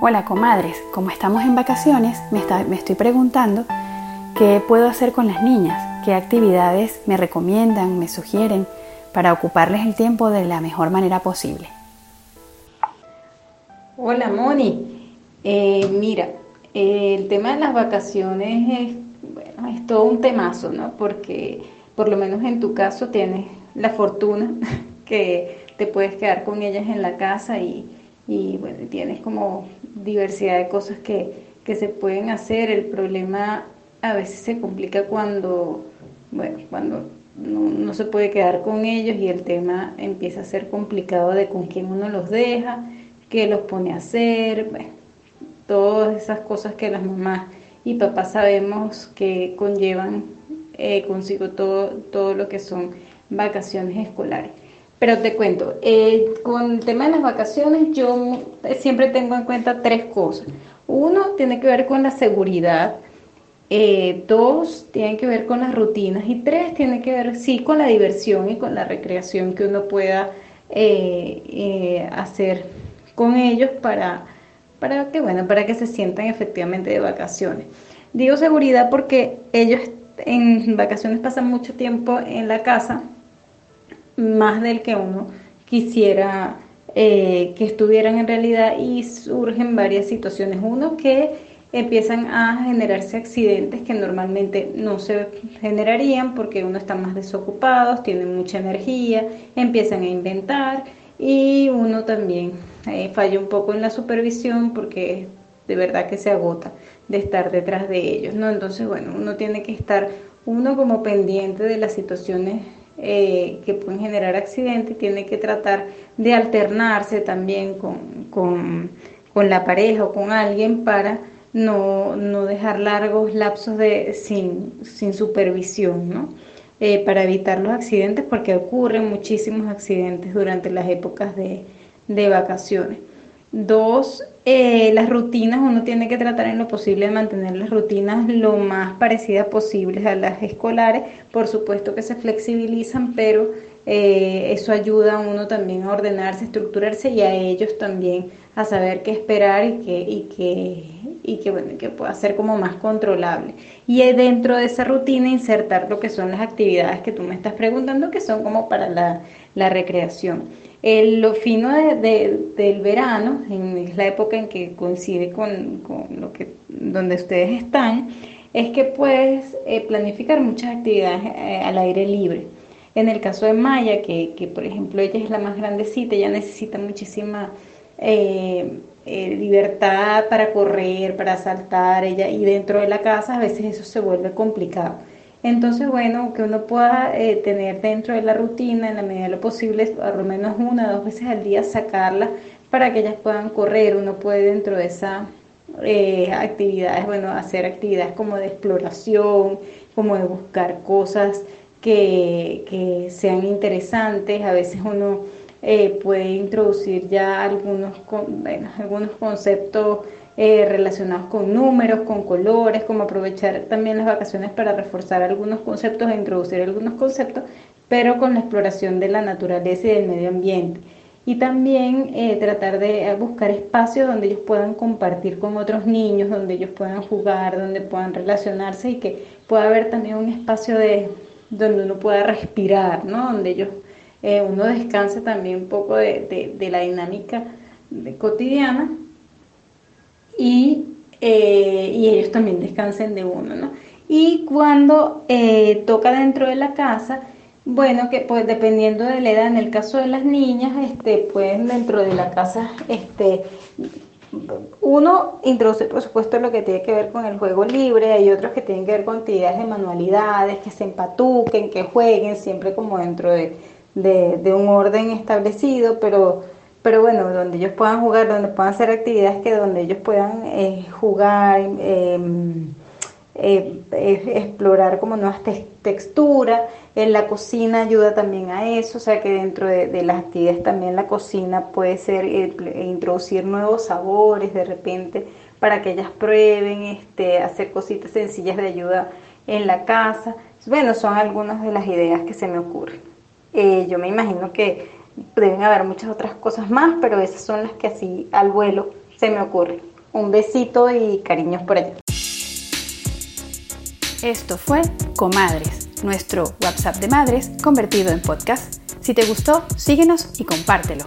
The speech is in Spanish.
Hola comadres, como estamos en vacaciones, me, estoy preguntando qué puedo hacer con las niñas, qué actividades me recomiendan, me sugieren para ocuparles el tiempo de la mejor manera posible. Hola Moni, eh, mira, el tema de las vacaciones es, bueno, es todo un temazo, ¿no? Porque por lo menos en tu caso tienes la fortuna que te puedes quedar con ellas en la casa y, y bueno, tienes como diversidad de cosas que, se pueden hacer. El problema a veces se complica cuando, bueno, cuando no, se puede quedar con ellos y el tema empieza a ser complicado de con quién uno los deja, qué los pone a hacer, bueno, todas esas cosas que las mamás y papás sabemos que conllevan eh, consigo todo, todo lo que son vacaciones escolares. Pero te cuento, eh, con el tema de las vacaciones yo siempre tengo en cuenta tres cosas. Uno tiene que ver con la seguridad, eh, dos tiene que ver con las rutinas y tres tiene que ver sí con la diversión y con la recreación que uno pueda eh, hacer con ellos para, para que bueno, para que se sientan efectivamente de vacaciones. Digo seguridad porque ellos en vacaciones pasan mucho tiempo en la casa más del que uno quisiera eh, que estuvieran en realidad y surgen varias situaciones. Uno que empiezan a generarse accidentes que normalmente no se generarían porque uno está más desocupado, tiene mucha energía, empiezan a inventar y uno también eh, falla un poco en la supervisión porque de verdad que se agota de estar detrás de ellos, ¿no? Entonces, bueno, uno tiene que estar uno como pendiente de las situaciones eh, que pueden generar accidentes tiene que tratar de alternarse también con, la pareja o con alguien para no, dejar largos lapsos de, sin, sin supervisión, ¿no? Eh, para evitar los accidentes porque ocurren muchísimos accidentes durante las épocas de, de vacaciones. Dos, eh, las rutinas, uno tiene que tratar en lo posible de mantener las rutinas lo más parecidas posibles a las escolares. Por supuesto que se flexibilizan, pero eh, eso ayuda a uno también a ordenarse, estructurarse y a ellos también a saber qué esperar y que, y que, y que, bueno, que pueda ser como más controlable. Y dentro de esa rutina insertar lo que son las actividades que tú me estás preguntando, que son como para la, la recreación. El, lo fino del verano, es la época en que coincide con, lo que, donde ustedes están, es que puedes eh, planificar muchas actividades eh, al aire libre. En el caso de Maya, que, que, por ejemplo ella es la más grandecita, ella necesita muchísima eh, libertad para correr, para saltar, ella, y dentro de la casa a veces eso se vuelve complicado. Entonces, bueno, que uno pueda eh, tener dentro de la rutina, en la medida de lo posible, lo menos una o dos veces al día, sacarla para que ellas puedan correr. Uno puede dentro de esas eh, actividades, bueno, hacer actividades como de exploración, como de buscar cosas que, que sean interesantes. A veces uno eh, puede introducir ya algunos, bueno, algunos conceptos eh, relacionados con números, con colores, como aprovechar también las vacaciones para reforzar algunos conceptos e introducir algunos conceptos, pero con la exploración de la naturaleza y del medio ambiente. Y también eh, tratar de buscar espacios donde ellos puedan compartir con otros niños, donde ellos puedan jugar, donde puedan relacionarse y que pueda haber también un espacio de, donde uno pueda respirar, ¿no? donde ellos, eh, uno descanse también un poco de, de la dinámica cotidiana y, eh, y ellos también descansen de uno, ¿no? Y cuando eh, toca dentro de la casa, bueno, que pues dependiendo de la edad, en el caso de las niñas, este, pues dentro de la casa, este, uno introduce por supuesto lo que tiene que ver con el juego libre, hay otros que tienen que ver con actividades de manualidades, que se empatuquen, que jueguen, siempre como dentro de, de un orden establecido, pero pero bueno, donde ellos puedan jugar, donde puedan hacer actividades que donde ellos puedan eh, jugar, em, eh, explorar como nuevas texturas. En la cocina ayuda también a eso, o sea que dentro de, las actividades también la cocina puede ser eh, introducir nuevos sabores de repente para que ellas prueben, este, hacer cositas sencillas de ayuda en la casa. Bueno, son algunas de las ideas que se me ocurren. Yo me imagino que deben haber muchas otras cosas más, pero esas son las que así al vuelo se me ocurre. Un besito y cariños por allá. Esto fue Comadres, nuestro WhatsApp de madres convertido en podcast. Si te gustó, síguenos y compártelo.